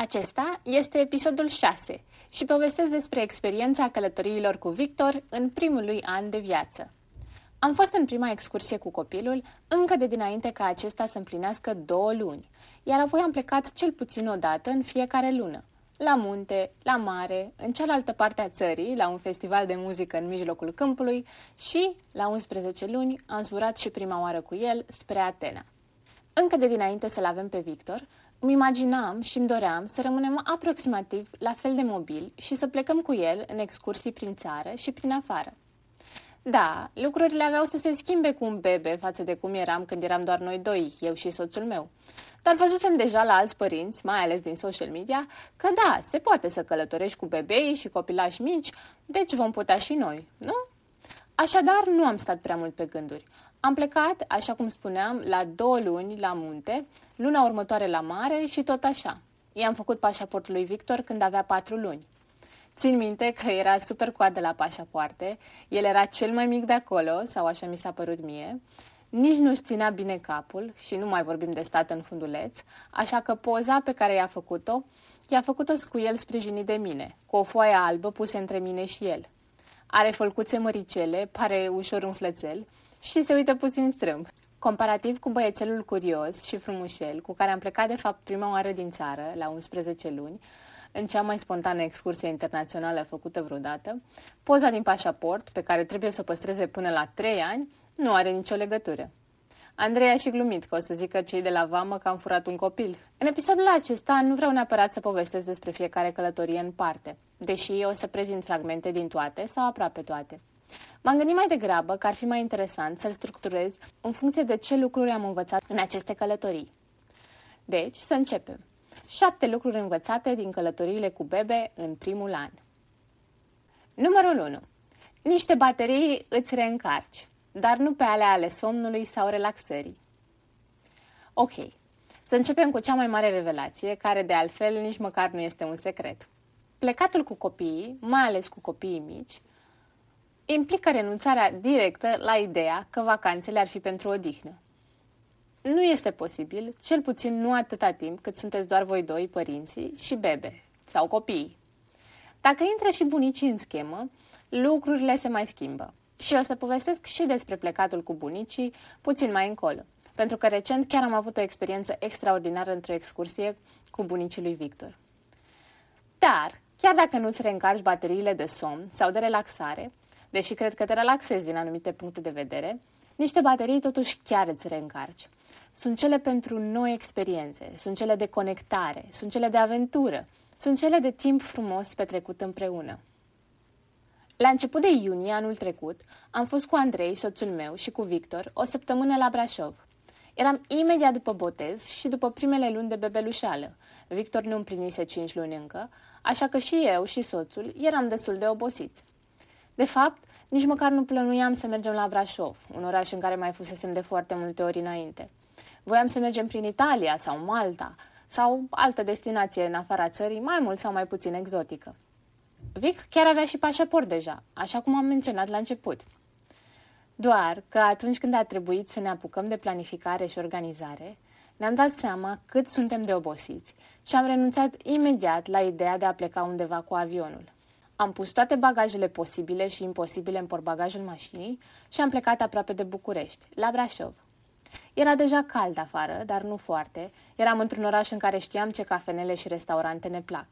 Acesta este episodul 6 și povestesc despre experiența călătoriilor cu Victor în primul lui an de viață. Am fost în prima excursie cu copilul încă de dinainte ca acesta să împlinească două luni, iar apoi am plecat cel puțin o dată în fiecare lună. La munte, la mare, în cealaltă parte a țării, la un festival de muzică în mijlocul câmpului și, la 11 luni, am zburat și prima oară cu el spre Atena. Încă de dinainte să-l avem pe Victor, îmi imaginam și îmi doream să rămânem aproximativ la fel de mobili și să plecăm cu el în excursii prin țară și prin afară. Da, lucrurile aveau să se schimbe cu un bebe față de cum eram când eram doar noi doi, eu și soțul meu. Dar văzusem deja la alți părinți, mai ales din social media, că da, se poate să călătorești cu bebei și copilași mici, deci vom putea și noi, nu? Așadar, nu am stat prea mult pe gânduri. Am plecat, așa cum spuneam, la două luni la munte, luna următoare la mare și tot așa. I-am făcut pașaportul lui Victor când avea patru luni. Țin minte că era super coadă la pașapoarte, el era cel mai mic de acolo, sau așa mi s-a părut mie, nici nu-și ținea bine capul și nu mai vorbim de stat în funduleț, așa că poza pe care i-a făcut-o, i-a făcut-o cu el sprijinit de mine, cu o foaie albă pusă între mine și el. Are fălcuțe măricele, pare ușor un flățel și se uită puțin strâmb. Comparativ cu băiețelul curios și frumușel, cu care am plecat de fapt prima oară din țară, la 11 luni, în cea mai spontană excursie internațională făcută vreodată, poza din pașaport, pe care trebuie să o păstreze până la 3 ani, nu are nicio legătură. Andrei a și glumit că o să zică cei de la vamă că am furat un copil. În episodul acesta nu vreau neapărat să povestesc despre fiecare călătorie în parte, deși o să prezint fragmente din toate sau aproape toate. M-am gândit mai degrabă că ar fi mai interesant să-l structurez în funcție de ce lucruri am învățat în aceste călătorii. Deci, să începem. Șapte lucruri învățate din călătoriile cu bebe în primul an. Numărul 1. Niște baterii îți reîncarci, dar nu pe ale ale somnului sau relaxării. Ok, să începem cu cea mai mare revelație, care de altfel nici măcar nu este un secret. Plecatul cu copiii, mai ales cu copiii mici, implică renunțarea directă la ideea că vacanțele ar fi pentru odihnă. Nu este posibil, cel puțin nu atâta timp cât sunteți doar voi doi, părinții și bebe sau copiii. Dacă intră și bunicii în schemă, lucrurile se mai schimbă. Și o să povestesc și despre plecatul cu bunicii puțin mai încolo, pentru că recent chiar am avut o experiență extraordinară într-o excursie cu bunicii lui Victor. Dar, chiar dacă nu-ți reîncarci bateriile de somn sau de relaxare, deși cred că te relaxezi din anumite puncte de vedere, niște baterii totuși chiar îți reîncarci. Sunt cele pentru noi experiențe, sunt cele de conectare, sunt cele de aventură, sunt cele de timp frumos petrecut împreună. La început de iunie anul trecut, am fost cu Andrei, soțul meu, și cu Victor o săptămână la Brașov. Eram imediat după botez și după primele luni de bebelușeală. Victor nu împlinise cinci luni încă, așa că și eu și soțul eram destul de obosiți. De fapt, nici măcar nu plănuiam să mergem la Brașov, un oraș în care mai fusesem de foarte multe ori înainte. Voiam să mergem prin Italia sau Malta sau altă destinație în afara țării, mai mult sau mai puțin exotică. Vic chiar avea și pașaport deja, așa cum am menționat la început. Doar că atunci când a trebuit să ne apucăm de planificare și organizare, ne-am dat seama cât suntem de obosiți și am renunțat imediat la ideea de a pleca undeva cu avionul. Am pus toate bagajele posibile și imposibile în portbagajul mașinii și am plecat aproape de București, la Brașov. Era deja cald afară, dar nu foarte. Eram într-un oraș în care știam ce cafenele și restaurante ne plac.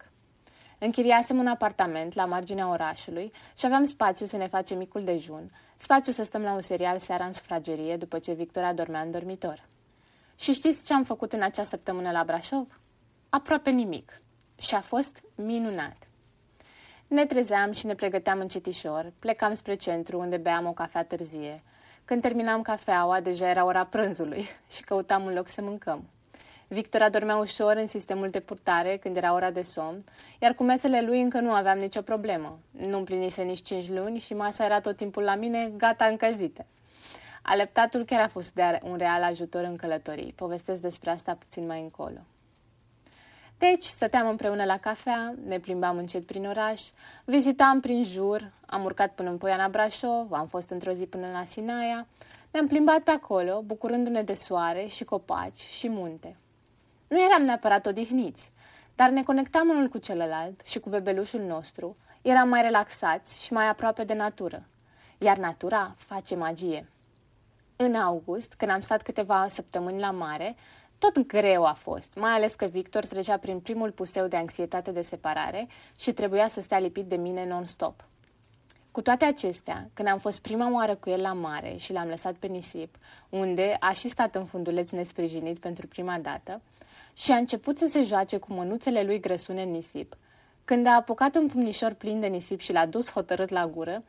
Închiriasem un apartament la marginea orașului și aveam spațiu să ne facem micul dejun, spațiu să stăm la un serial seara în sufragerie după ce Victoria dormea în dormitor. Și știți ce am făcut în acea săptămână la Brașov? Aproape nimic. Și a fost minunat. Ne trezeam și ne pregăteam încetișor, plecam spre centru unde beam o cafea târzie. Când terminam cafeaua, deja era ora prânzului și căutam un loc să mâncăm. Victor dormea ușor în sistemul de purtare când era ora de somn, iar cu mesele lui încă nu aveam nicio problemă. Nu împlinise nici cinci luni și masa era tot timpul la mine, gata încălzită. Aleptatul chiar a fost de un real ajutor în călătorii. Povestesc despre asta puțin mai încolo. Deci, stăteam împreună la cafea, ne plimbam încet prin oraș, vizitam prin jur, am urcat până în Poiana Brașov, am fost într-o zi până la Sinaia, ne-am plimbat pe acolo, bucurându-ne de soare și copaci și munte. Nu eram neapărat odihniți, dar ne conectam unul cu celălalt și cu bebelușul nostru, eram mai relaxați și mai aproape de natură. Iar natura face magie. În august, când am stat câteva săptămâni la mare, tot greu a fost, mai ales că Victor trecea prin primul puseu de anxietate de separare și trebuia să stea lipit de mine non-stop. Cu toate acestea, când am fost prima oară cu el la mare și l-am lăsat pe nisip, unde a și stat în funduleț nesprijinit pentru prima dată, și a început să se joace cu mânuțele lui grăsune în nisip, când a apucat un pumnișor plin de nisip și l-a dus hotărât la gură,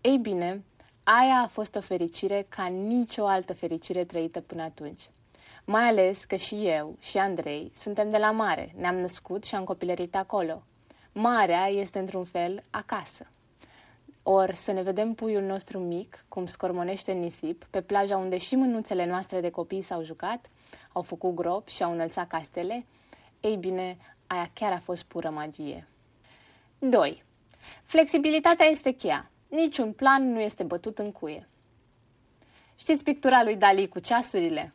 ei bine, aia a fost o fericire ca nicio altă fericire trăită până atunci. Mai ales că și eu și Andrei suntem de la mare, ne-am născut și am copilărit acolo. Marea este într-un fel acasă. Or să ne vedem puiul nostru mic, cum scormonește în nisip, pe plaja unde și mânuțele noastre de copii s-au jucat, au făcut grop și au înălțat castele, ei bine, aia chiar a fost pură magie. 2. Flexibilitatea este cheia. Niciun plan nu este bătut în cuie. Știți pictura lui Dali cu ceasurile?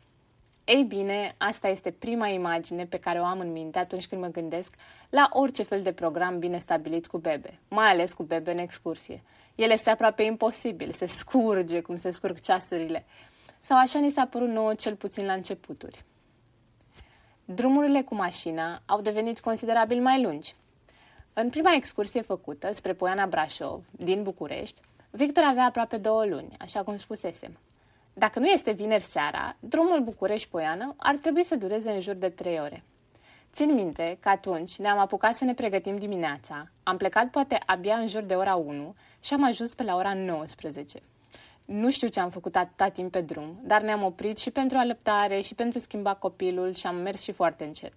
Ei bine, asta este prima imagine pe care o am în minte atunci când mă gândesc la orice fel de program bine stabilit cu bebe, mai ales cu bebe în excursie. El este aproape imposibil, se scurge cum se scurg ceasurile. Sau așa ni s-a părut nouă cel puțin la începuturi. Drumurile cu mașina au devenit considerabil mai lungi. În prima excursie făcută spre Poiana Brașov, din București, Victor avea aproape două luni, așa cum spusesem. Dacă nu este vineri seara, drumul București-Poiană ar trebui să dureze în jur de 3 ore. Țin minte că atunci ne-am apucat să ne pregătim dimineața, am plecat poate abia în jur de ora 1 și am ajuns pe la ora 19. Nu știu ce am făcut atâta timp pe drum, dar ne-am oprit și pentru alăptare și pentru schimba copilul și am mers și foarte încet.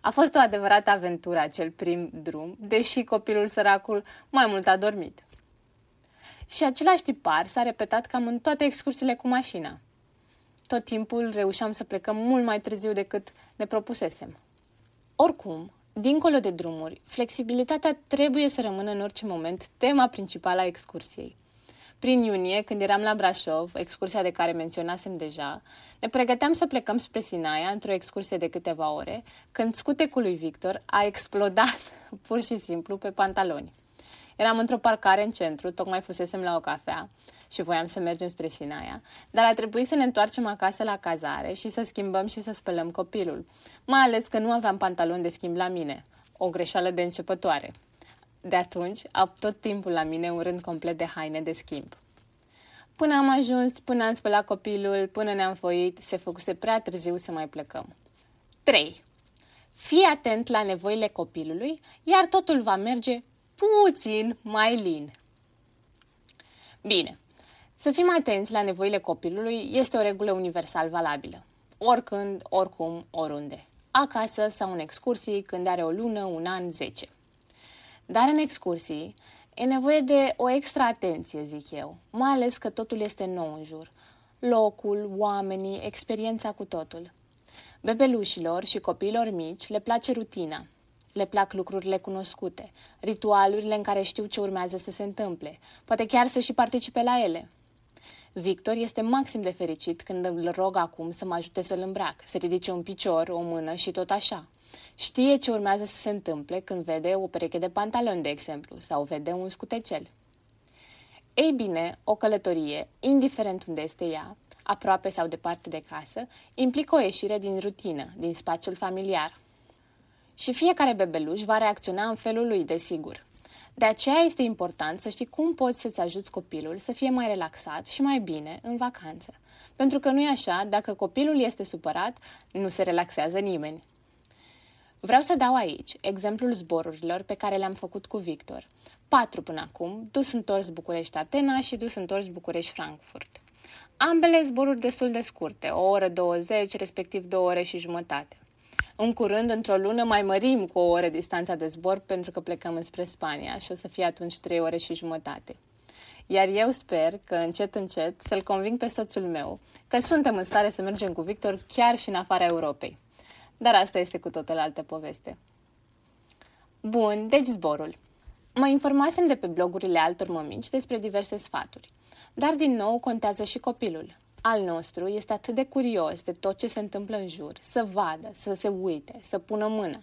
A fost o adevărată aventură acel prim drum, deși copilul săracul mai mult a dormit. Și același tipar s-a repetat cam în toate excursiile cu mașina. Tot timpul reușeam să plecăm mult mai târziu decât ne propusesem. Oricum, dincolo de drumuri, flexibilitatea trebuie să rămână în orice moment tema principală a excursiei. Prin iunie, când eram la Brașov, excursia de care menționasem deja, ne pregăteam să plecăm spre Sinaia într-o excursie de câteva ore, când scutecul lui Victor a explodat pur și simplu pe pantaloni. Eram într-o parcare în centru, tocmai fusesem la o cafea și voiam să mergem spre Sinaia, dar a trebuit să ne întoarcem acasă la cazare și să schimbăm și să spălăm copilul, mai ales că nu aveam pantaloni de schimb la mine, o greșeală de începătoare. De atunci, au tot timpul la mine un rând complet de haine de schimb. Până am ajuns, până am spălat copilul, până ne-am foit, se făcuse prea târziu să mai plecăm. 3. Fii atent la nevoile copilului, iar totul va merge puțin mai lin. Bine, să fim atenți la nevoile copilului este o regulă universal valabilă. Oricând, oricum, oriunde. Acasă sau în excursii, când are o lună, un an, zece. Dar în excursii e nevoie de o extra atenție, zic eu, mai ales că totul este nou în jur. Locul, oamenii, experiența cu totul. Bebelușilor și copiilor mici le place rutina, le plac lucrurile cunoscute, ritualurile în care știu ce urmează să se întâmple, poate chiar să și participe la ele. Victor este maxim de fericit când îl rog acum să mă ajute să-l îmbrac, să ridice un picior, o mână și tot așa. Știe ce urmează să se întâmple când vede o pereche de pantaloni, de exemplu, sau vede un scutecel. Ei bine, o călătorie, indiferent unde este ea, aproape sau departe de casă, implică o ieșire din rutină, din spațiul familiar. Și fiecare bebeluș va reacționa în felul lui, desigur. De aceea este important să știi cum poți să-ți ajuți copilul să fie mai relaxat și mai bine în vacanță. Pentru că nu e așa, dacă copilul este supărat, nu se relaxează nimeni. Vreau să dau aici exemplul zborurilor pe care le-am făcut cu Victor. Patru până acum, dus întors București-Atena și dus întors București-Frankfurt. Ambele zboruri destul de scurte, o oră 20, respectiv două ore și jumătate. În curând, într-o lună, mai mărim cu o oră distanța de zbor pentru că plecăm înspre Spania și o să fie atunci trei ore și jumătate. Iar eu sper că încet, încet să-l conving pe soțul meu că suntem în stare să mergem cu Victor chiar și în afara Europei. Dar asta este cu totul altă poveste. Bun, deci zborul. Mă informasem de pe blogurile altor mămici despre diverse sfaturi. Dar din nou contează și copilul. Al nostru este atât de curios de tot ce se întâmplă în jur, să vadă, să se uite, să pună mână,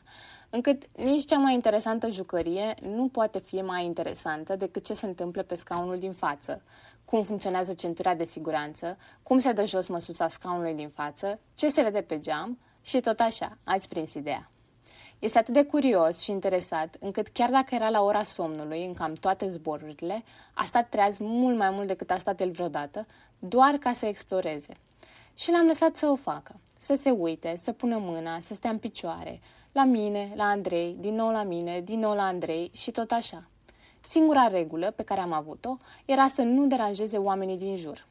încât nici cea mai interesantă jucărie nu poate fi mai interesantă decât ce se întâmplă pe scaunul din față, cum funcționează centura de siguranță, cum se dă jos măsuța scaunului din față, ce se vede pe geam și tot așa, ați prins ideea. Este atât de curios și interesat, încât chiar dacă era la ora somnului, în cam toate zborurile, a stat treaz mult mai mult decât a stat el vreodată, doar ca să exploreze. Și l-am lăsat să o facă, să se uite, să pună mâna, să stea în picioare, la mine, la Andrei, din nou la mine, din nou la Andrei și tot așa. Singura regulă pe care am avut-o era să nu deranjeze oamenii din jur.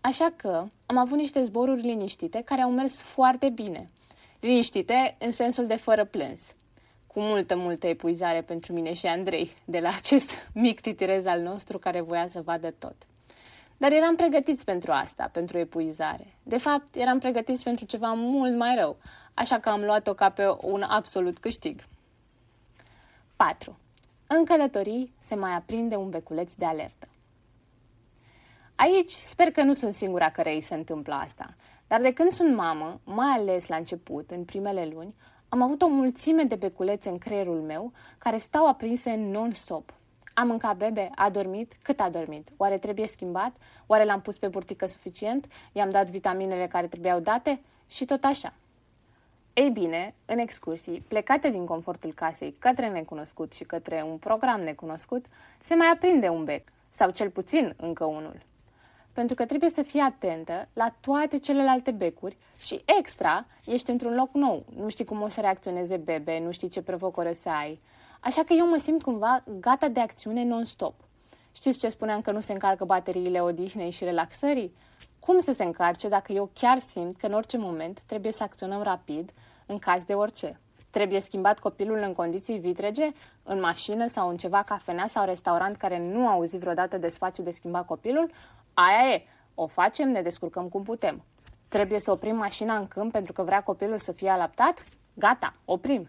Așa că am avut niște zboruri liniștite care au mers foarte bine – liniștite în sensul de fără plâns. Cu multă, multă epuizare pentru mine și Andrei, de la acest mic titirez al nostru care voia să vadă tot. Dar eram pregătiți pentru asta, pentru epuizare. De fapt, eram pregătiți pentru ceva mult mai rău, așa că am luat-o ca pe un absolut câștig. 4. În călătorii se mai aprinde un beculeț de alertă. Aici sper că nu sunt singura care îi se întâmplă asta, dar de când sunt mamă, mai ales la început, în primele luni, am avut o mulțime de beculețe în creierul meu care stau aprinse non-stop. Am mâncat bebe? A dormit? Cât a dormit? Oare trebuie schimbat? Oare l-am pus pe burtică suficient? I-am dat vitaminele care trebuiau date? Și tot așa. Ei bine, în excursii, plecate din confortul casei către necunoscut și către un program necunoscut, se mai aprinde un bec, sau cel puțin încă unul pentru că trebuie să fii atentă la toate celelalte becuri și extra ești într-un loc nou. Nu știi cum o să reacționeze bebe, nu știi ce provocare să ai. Așa că eu mă simt cumva gata de acțiune non-stop. Știți ce spuneam că nu se încarcă bateriile odihnei și relaxării? Cum să se încarce dacă eu chiar simt că în orice moment trebuie să acționăm rapid în caz de orice? Trebuie schimbat copilul în condiții vitrege, în mașină sau în ceva cafenea sau restaurant care nu a auzit vreodată de spațiu de schimbat copilul? Aia e, o facem, ne descurcăm cum putem. Trebuie să oprim mașina în câmp pentru că vrea copilul să fie alaptat? Gata, oprim.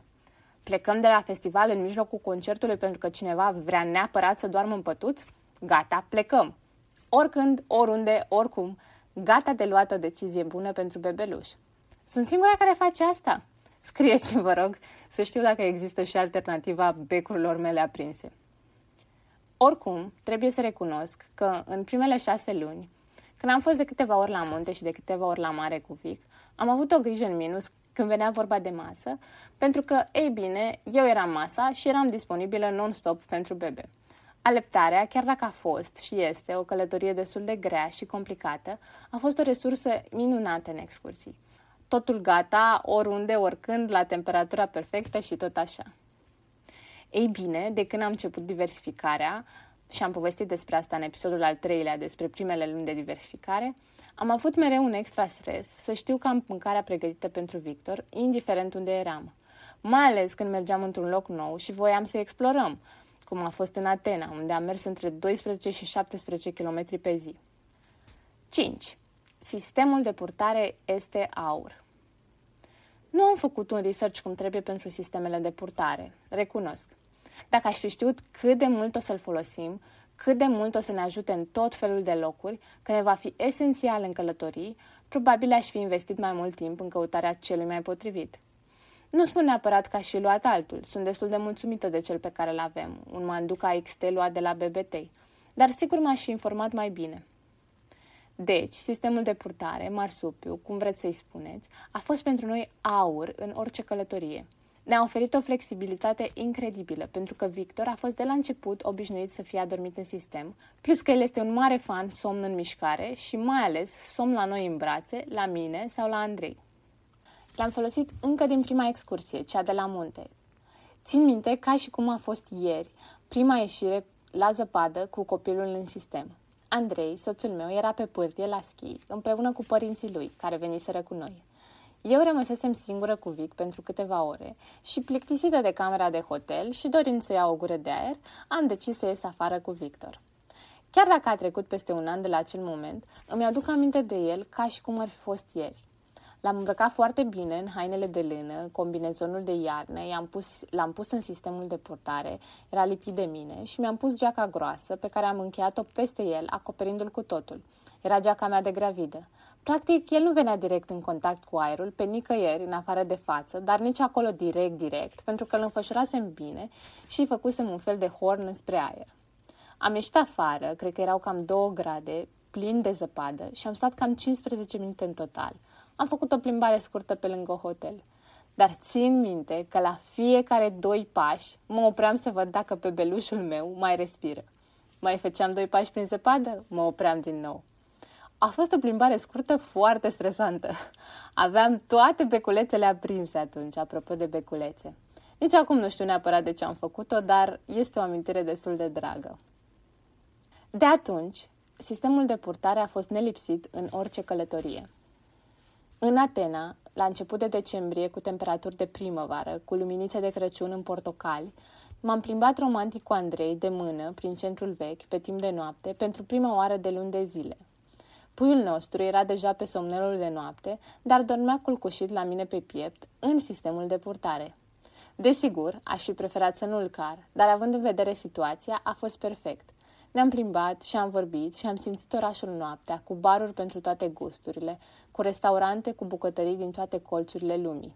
Plecăm de la festival în mijlocul concertului pentru că cineva vrea neapărat să doarmă în pătuț? Gata, plecăm. Oricând, oriunde, oricum, gata de luat o decizie bună pentru bebeluș. Sunt singura care face asta? Scrieți-mi, vă rog, să știu dacă există și alternativa becurilor mele aprinse. Oricum, trebuie să recunosc că în primele șase luni, când am fost de câteva ori la munte și de câteva ori la mare cu Vic, am avut o grijă în minus când venea vorba de masă, pentru că, ei bine, eu eram masa și eram disponibilă non-stop pentru bebe. Aleptarea, chiar dacă a fost și este o călătorie destul de grea și complicată, a fost o resursă minunată în excursii. Totul gata, oriunde, oricând, la temperatura perfectă și tot așa. Ei bine, de când am început diversificarea, și am povestit despre asta în episodul al treilea, despre primele luni de diversificare, am avut mereu un extra stres să știu că am mâncarea pregătită pentru Victor, indiferent unde eram. Mai ales când mergeam într-un loc nou și voiam să explorăm, cum a fost în Atena, unde am mers între 12 și 17 km pe zi. 5. Sistemul de purtare este aur. Nu am făcut un research cum trebuie pentru sistemele de purtare, recunosc. Dacă aș fi știut cât de mult o să-l folosim, cât de mult o să ne ajute în tot felul de locuri, că ne va fi esențial în călătorii, probabil aș fi investit mai mult timp în căutarea celui mai potrivit. Nu spun neapărat că aș fi luat altul, sunt destul de mulțumită de cel pe care îl avem, un Manduca XT luat de la BBT, dar sigur m-aș fi informat mai bine. Deci, sistemul de purtare, marsupiu, cum vreți să-i spuneți, a fost pentru noi aur în orice călătorie. Ne-a oferit o flexibilitate incredibilă, pentru că Victor a fost de la început obișnuit să fie adormit în sistem, plus că el este un mare fan somn în mișcare și mai ales somn la noi în brațe, la mine sau la Andrei. L-am folosit încă din prima excursie, cea de la munte. Țin minte ca și cum a fost ieri, prima ieșire la zăpadă cu copilul în sistem. Andrei, soțul meu, era pe pârtie la schi, împreună cu părinții lui, care veniseră cu noi. Eu rămăsesem singură cu Vic pentru câteva ore și, plictisită de camera de hotel și dorind să iau o gură de aer, am decis să ies afară cu Victor. Chiar dacă a trecut peste un an de la acel moment, îmi aduc aminte de el ca și cum ar fi fost ieri. L-am îmbrăcat foarte bine în hainele de lână, combinezonul de iarnă, i-am pus, l-am pus în sistemul de purtare, era lipit de mine și mi-am pus geaca groasă pe care am încheiat-o peste el, acoperindu-l cu totul. Era geaca mea de gravidă. Practic, el nu venea direct în contact cu aerul, pe nicăieri, în afară de față, dar nici acolo direct, direct, pentru că îl înfășurasem bine și îi făcusem un fel de horn spre aer. Am ieșit afară, cred că erau cam 2 grade, plin de zăpadă și am stat cam 15 minute în total. Am făcut o plimbare scurtă pe lângă hotel. Dar țin minte că la fiecare doi pași mă opream să văd dacă pe belușul meu mai respiră. Mai făceam doi pași prin zăpadă, mă opream din nou. A fost o plimbare scurtă foarte stresantă. Aveam toate beculețele aprinse atunci, apropo de beculețe. Nici acum nu știu neapărat de ce am făcut-o, dar este o amintire destul de dragă. De atunci, sistemul de purtare a fost nelipsit în orice călătorie. În Atena, la început de decembrie, cu temperaturi de primăvară, cu luminițe de Crăciun în portocali, m-am plimbat romantic cu Andrei de mână prin centrul vechi, pe timp de noapte, pentru prima oară de luni de zile. Puiul nostru era deja pe somnelul de noapte, dar dormea culcușit la mine pe piept, în sistemul de purtare. Desigur, aș fi preferat să nu-l car, dar având în vedere situația, a fost perfect. Ne-am plimbat și am vorbit și am simțit orașul noaptea, cu baruri pentru toate gusturile, cu restaurante cu bucătării din toate colțurile lumii.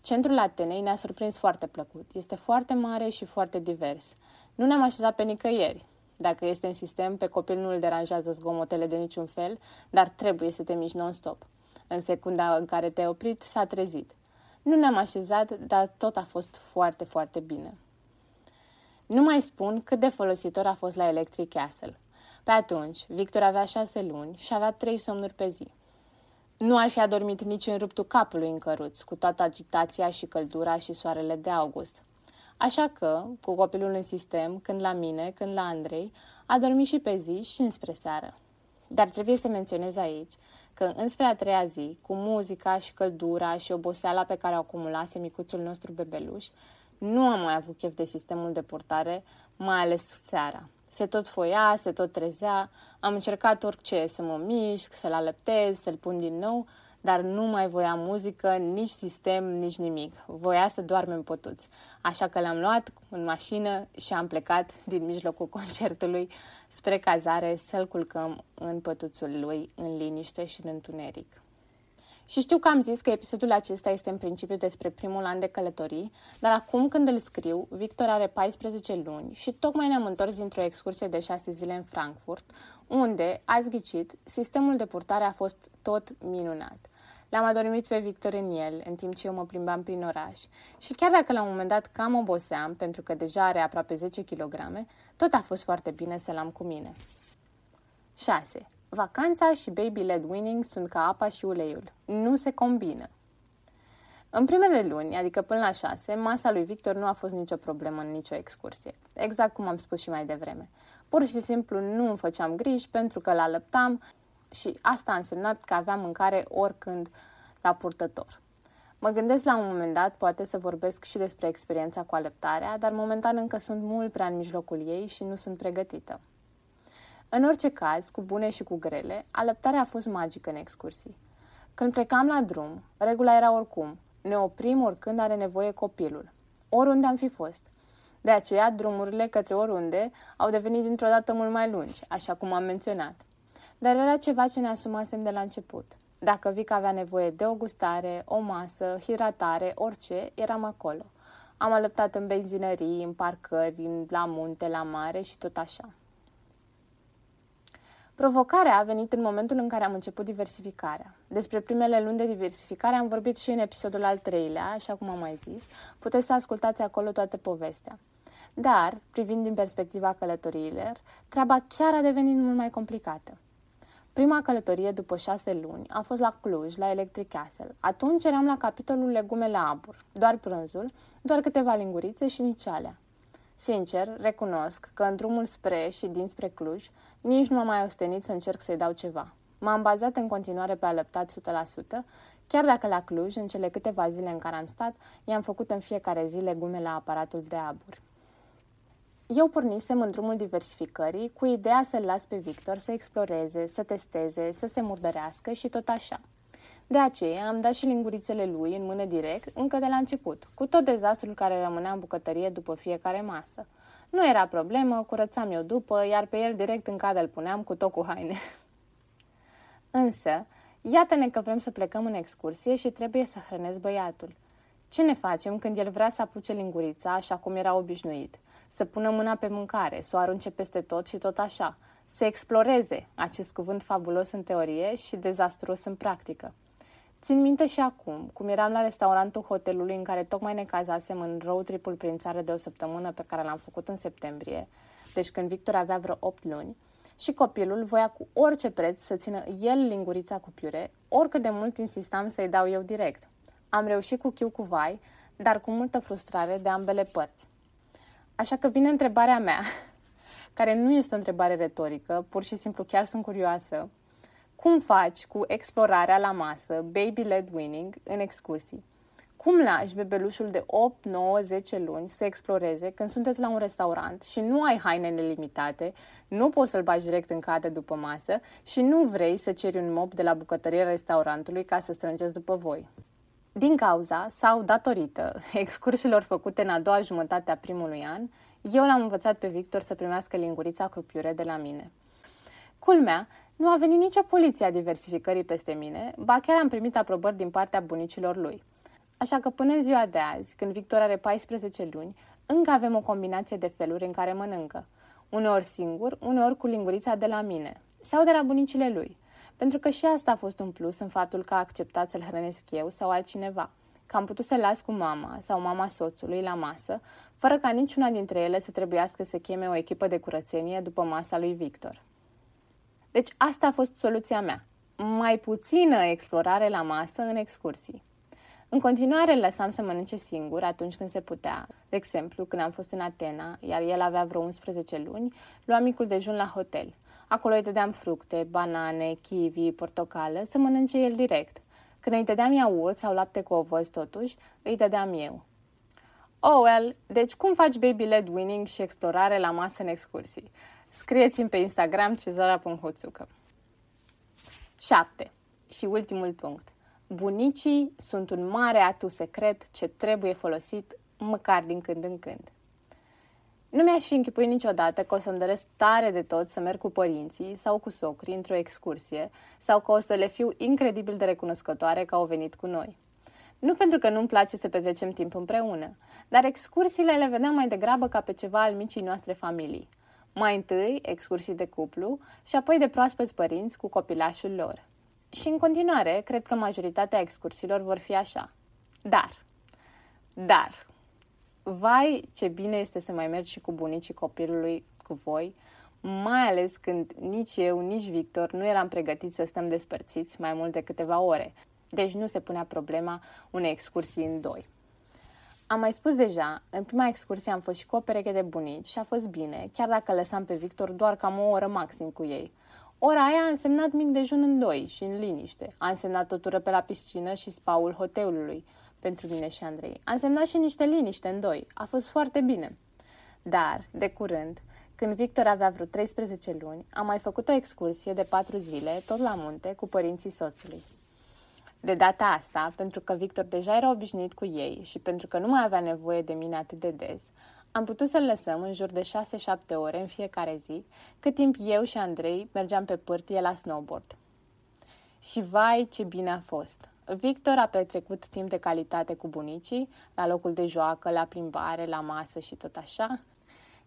Centrul Atenei ne-a surprins foarte plăcut. Este foarte mare și foarte divers. Nu ne-am așezat pe nicăieri. Dacă este în sistem, pe copil nu îl deranjează zgomotele de niciun fel, dar trebuie să te miști non-stop. În secunda în care te-ai oprit, s-a trezit. Nu ne-am așezat, dar tot a fost foarte, foarte bine. Nu mai spun cât de folositor a fost la Electric Castle. Pe atunci, Victor avea șase luni și avea trei somnuri pe zi. Nu ar fi adormit nici în ruptul capului în căruț, cu toată agitația și căldura și soarele de august. Așa că, cu copilul în sistem, când la mine, când la Andrei, a dormit și pe zi și înspre seară. Dar trebuie să menționez aici că înspre a treia zi, cu muzica și căldura și oboseala pe care o acumulase micuțul nostru bebeluș, nu am mai avut chef de sistemul de purtare, mai ales seara. Se tot foia, se tot trezea, am încercat orice, să mă mișc, să-l alăptez, să-l pun din nou, dar nu mai voia muzică, nici sistem, nici nimic. Voia să doarmem potuți. Așa că l-am luat în mașină și am plecat din mijlocul concertului spre cazare să-l culcăm în pătuțul lui, în liniște și în întuneric. Și știu că am zis că episodul acesta este în principiu despre primul an de călătorii, dar acum când îl scriu, Victor are 14 luni și tocmai ne-am întors dintr-o excursie de 6 zile în Frankfurt, unde, ați ghicit, sistemul de purtare a fost tot minunat. L-am adormit pe Victor în el, în timp ce eu mă plimbam prin oraș. Și chiar dacă la un moment dat cam oboseam, pentru că deja are aproape 10 kg, tot a fost foarte bine să l-am cu mine. 6. Vacanța și baby-led winning sunt ca apa și uleiul. Nu se combină. În primele luni, adică până la șase, masa lui Victor nu a fost nicio problemă în nicio excursie. Exact cum am spus și mai devreme. Pur și simplu nu îmi făceam griji pentru că la lăptam și asta a însemnat că aveam mâncare oricând la purtător. Mă gândesc la un moment dat, poate să vorbesc și despre experiența cu alăptarea, dar momentan încă sunt mult prea în mijlocul ei și nu sunt pregătită. În orice caz, cu bune și cu grele, alăptarea a fost magică în excursii. Când plecam la drum, regula era oricum, ne oprim oricând are nevoie copilul, oriunde am fi fost. De aceea, drumurile către oriunde au devenit dintr-o dată mult mai lungi, așa cum am menționat. Dar era ceva ce ne asumasem de la început. Dacă Vic avea nevoie de o gustare, o masă, hidratare, orice, eram acolo. Am alăptat în benzinării, în parcări, la munte, la mare și tot așa. Provocarea a venit în momentul în care am început diversificarea. Despre primele luni de diversificare am vorbit și în episodul al treilea, așa cum am mai zis. Puteți să ascultați acolo toată povestea. Dar, privind din perspectiva călătoriilor, treaba chiar a devenit mult mai complicată. Prima călătorie după șase luni a fost la Cluj, la Electric Castle. Atunci eram la capitolul legume la abur, doar prânzul, doar câteva lingurițe și nici alea. Sincer, recunosc că în drumul spre și dinspre Cluj, nici nu m-am mai ostenit să încerc să-i dau ceva. M-am bazat în continuare pe alăptat 100%, chiar dacă la Cluj, în cele câteva zile în care am stat, i-am făcut în fiecare zi legume la aparatul de abur. Eu pornisem în drumul diversificării cu ideea să-l las pe Victor să exploreze, să testeze, să se murdărească și tot așa. De aceea am dat și lingurițele lui în mână direct încă de la început, cu tot dezastrul care rămânea în bucătărie după fiecare masă. Nu era problemă, curățam eu după, iar pe el direct în cadă îl puneam cu tot cu haine. Însă, iată-ne că vrem să plecăm în excursie și trebuie să hrănesc băiatul. Ce ne facem când el vrea să apuce lingurița așa cum era obișnuit? Să pună mâna pe mâncare, să o arunce peste tot și tot așa. Să exploreze acest cuvânt fabulos în teorie și dezastruos în practică. Țin minte și acum, cum eram la restaurantul hotelului în care tocmai ne cazasem în road trip-ul prin țară de o săptămână pe care l-am făcut în septembrie, deci când Victor avea vreo 8 luni, și copilul voia cu orice preț să țină el lingurița cu piure, oricât de mult insistam să-i dau eu direct. Am reușit cu chiu cu vai, dar cu multă frustrare de ambele părți. Așa că vine întrebarea mea, care nu este o întrebare retorică, pur și simplu chiar sunt curioasă. Cum faci cu explorarea la masă, baby-led winning, în excursii? Cum lași bebelușul de 8, 9, 10 luni să exploreze când sunteți la un restaurant și nu ai haine nelimitate, nu poți să-l bagi direct în cadă după masă și nu vrei să ceri un mop de la bucătăria restaurantului ca să strângeți după voi? Din cauza sau datorită excursiilor făcute în a doua jumătate a primului an, eu l-am învățat pe Victor să primească lingurița cu piure de la mine. Culmea, nu a venit nicio poliție a diversificării peste mine, ba chiar am primit aprobări din partea bunicilor lui. Așa că până în ziua de azi, când Victor are 14 luni, încă avem o combinație de feluri în care mănâncă. Uneori singur, uneori cu lingurița de la mine sau de la bunicile lui. Pentru că și asta a fost un plus în faptul că a acceptat să-l hrănesc eu sau altcineva. Că am putut să-l las cu mama sau mama soțului la masă, fără ca niciuna dintre ele să trebuiască să cheme o echipă de curățenie după masa lui Victor. Deci asta a fost soluția mea. Mai puțină explorare la masă în excursii. În continuare îl lăsam să mănânce singur atunci când se putea. De exemplu, când am fost în Atena, iar el avea vreo 11 luni, luam micul dejun la hotel. Acolo îi dădeam fructe, banane, kiwi, portocală, să mănânce el direct. Când îi dădeam iaurt sau lapte cu ovăz, totuși, îi dădeam eu. Oh, well, deci cum faci baby-led winning și explorare la masă în excursii? Scrieți-mi pe Instagram cezara.hoțucă. 7. Și ultimul punct. Bunicii sunt un mare atu secret ce trebuie folosit măcar din când în când. Nu mi-aș fi închipui niciodată că o să-mi doresc tare de tot să merg cu părinții sau cu socrii într-o excursie sau că o să le fiu incredibil de recunoscătoare că au venit cu noi. Nu pentru că nu-mi place să petrecem timp împreună, dar excursiile le vedeam mai degrabă ca pe ceva al micii noastre familii. Mai întâi, excursii de cuplu și apoi de proaspeți părinți cu copilașul lor. Și în continuare, cred că majoritatea excursiilor vor fi așa. Dar, dar, vai ce bine este să mai mergi și cu bunicii copilului cu voi, mai ales când nici eu, nici Victor nu eram pregătiți să stăm despărțiți mai mult de câteva ore. Deci nu se punea problema unei excursii în doi. Am mai spus deja, în prima excursie am fost și cu o pereche de bunici și a fost bine, chiar dacă lăsam pe Victor doar cam o oră maxim cu ei. Ora aia a însemnat mic dejun în doi și în liniște. A însemnat o tură pe la piscină și spaul hotelului pentru mine și Andrei. A însemnat și niște liniște în doi. A fost foarte bine. Dar, de curând, când Victor avea vreo 13 luni, am mai făcut o excursie de patru zile, tot la munte, cu părinții soțului. De data asta, pentru că Victor deja era obișnuit cu ei și pentru că nu mai avea nevoie de mine atât de des, am putut să-l lăsăm în jur de 6-7 ore în fiecare zi, cât timp eu și Andrei mergeam pe pârtie la snowboard. Și vai ce bine a fost! Victor a petrecut timp de calitate cu bunicii, la locul de joacă, la plimbare, la masă și tot așa,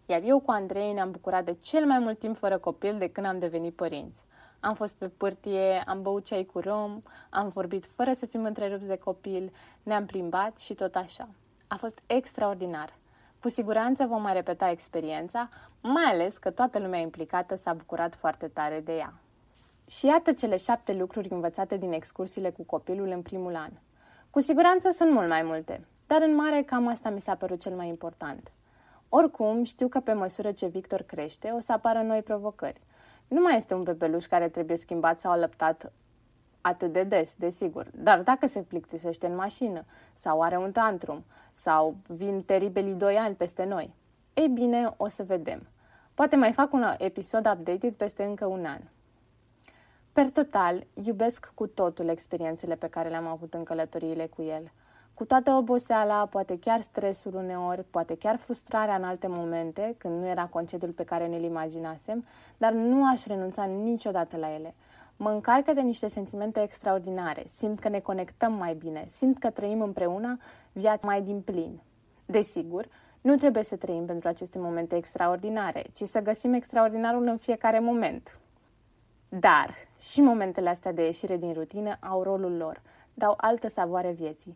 Iar eu cu Andrei ne-am bucurat de cel mai mult timp fără copil de când am devenit părinți. Am fost pe pârtie, am băut ceai cu rom, am vorbit fără să fim întrerupți de copil, ne-am plimbat și tot așa. A fost extraordinar. Cu siguranță vom mai repeta experiența, mai ales că toată lumea implicată s-a bucurat foarte tare de ea. Și iată cele șapte lucruri învățate din excursiile cu copilul în primul an. Cu siguranță sunt mult mai multe, dar în mare cam asta mi s-a părut cel mai important. Oricum, știu că pe măsură ce Victor crește, o să apară noi provocări. Nu mai este un bebeluș care trebuie schimbat sau alăptat atât de des, desigur. Dar dacă se plictisește în mașină, sau are un tantrum, sau vin teribelii doi ani peste noi, ei bine, o să vedem. Poate mai fac un episod updated peste încă un an. Per total, iubesc cu totul experiențele pe care le-am avut în călătoriile cu el. Cu toată oboseala, poate chiar stresul uneori, poate chiar frustrarea în alte momente, când nu era concediul pe care ne-l imaginasem, dar nu aș renunța niciodată la ele. Mă încarcă de niște sentimente extraordinare, simt că ne conectăm mai bine, simt că trăim împreună viața mai din plin. Desigur, nu trebuie să trăim pentru aceste momente extraordinare, ci să găsim extraordinarul în fiecare moment. Dar și momentele astea de ieșire din rutină au rolul lor, dau altă savoare vieții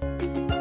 Thank you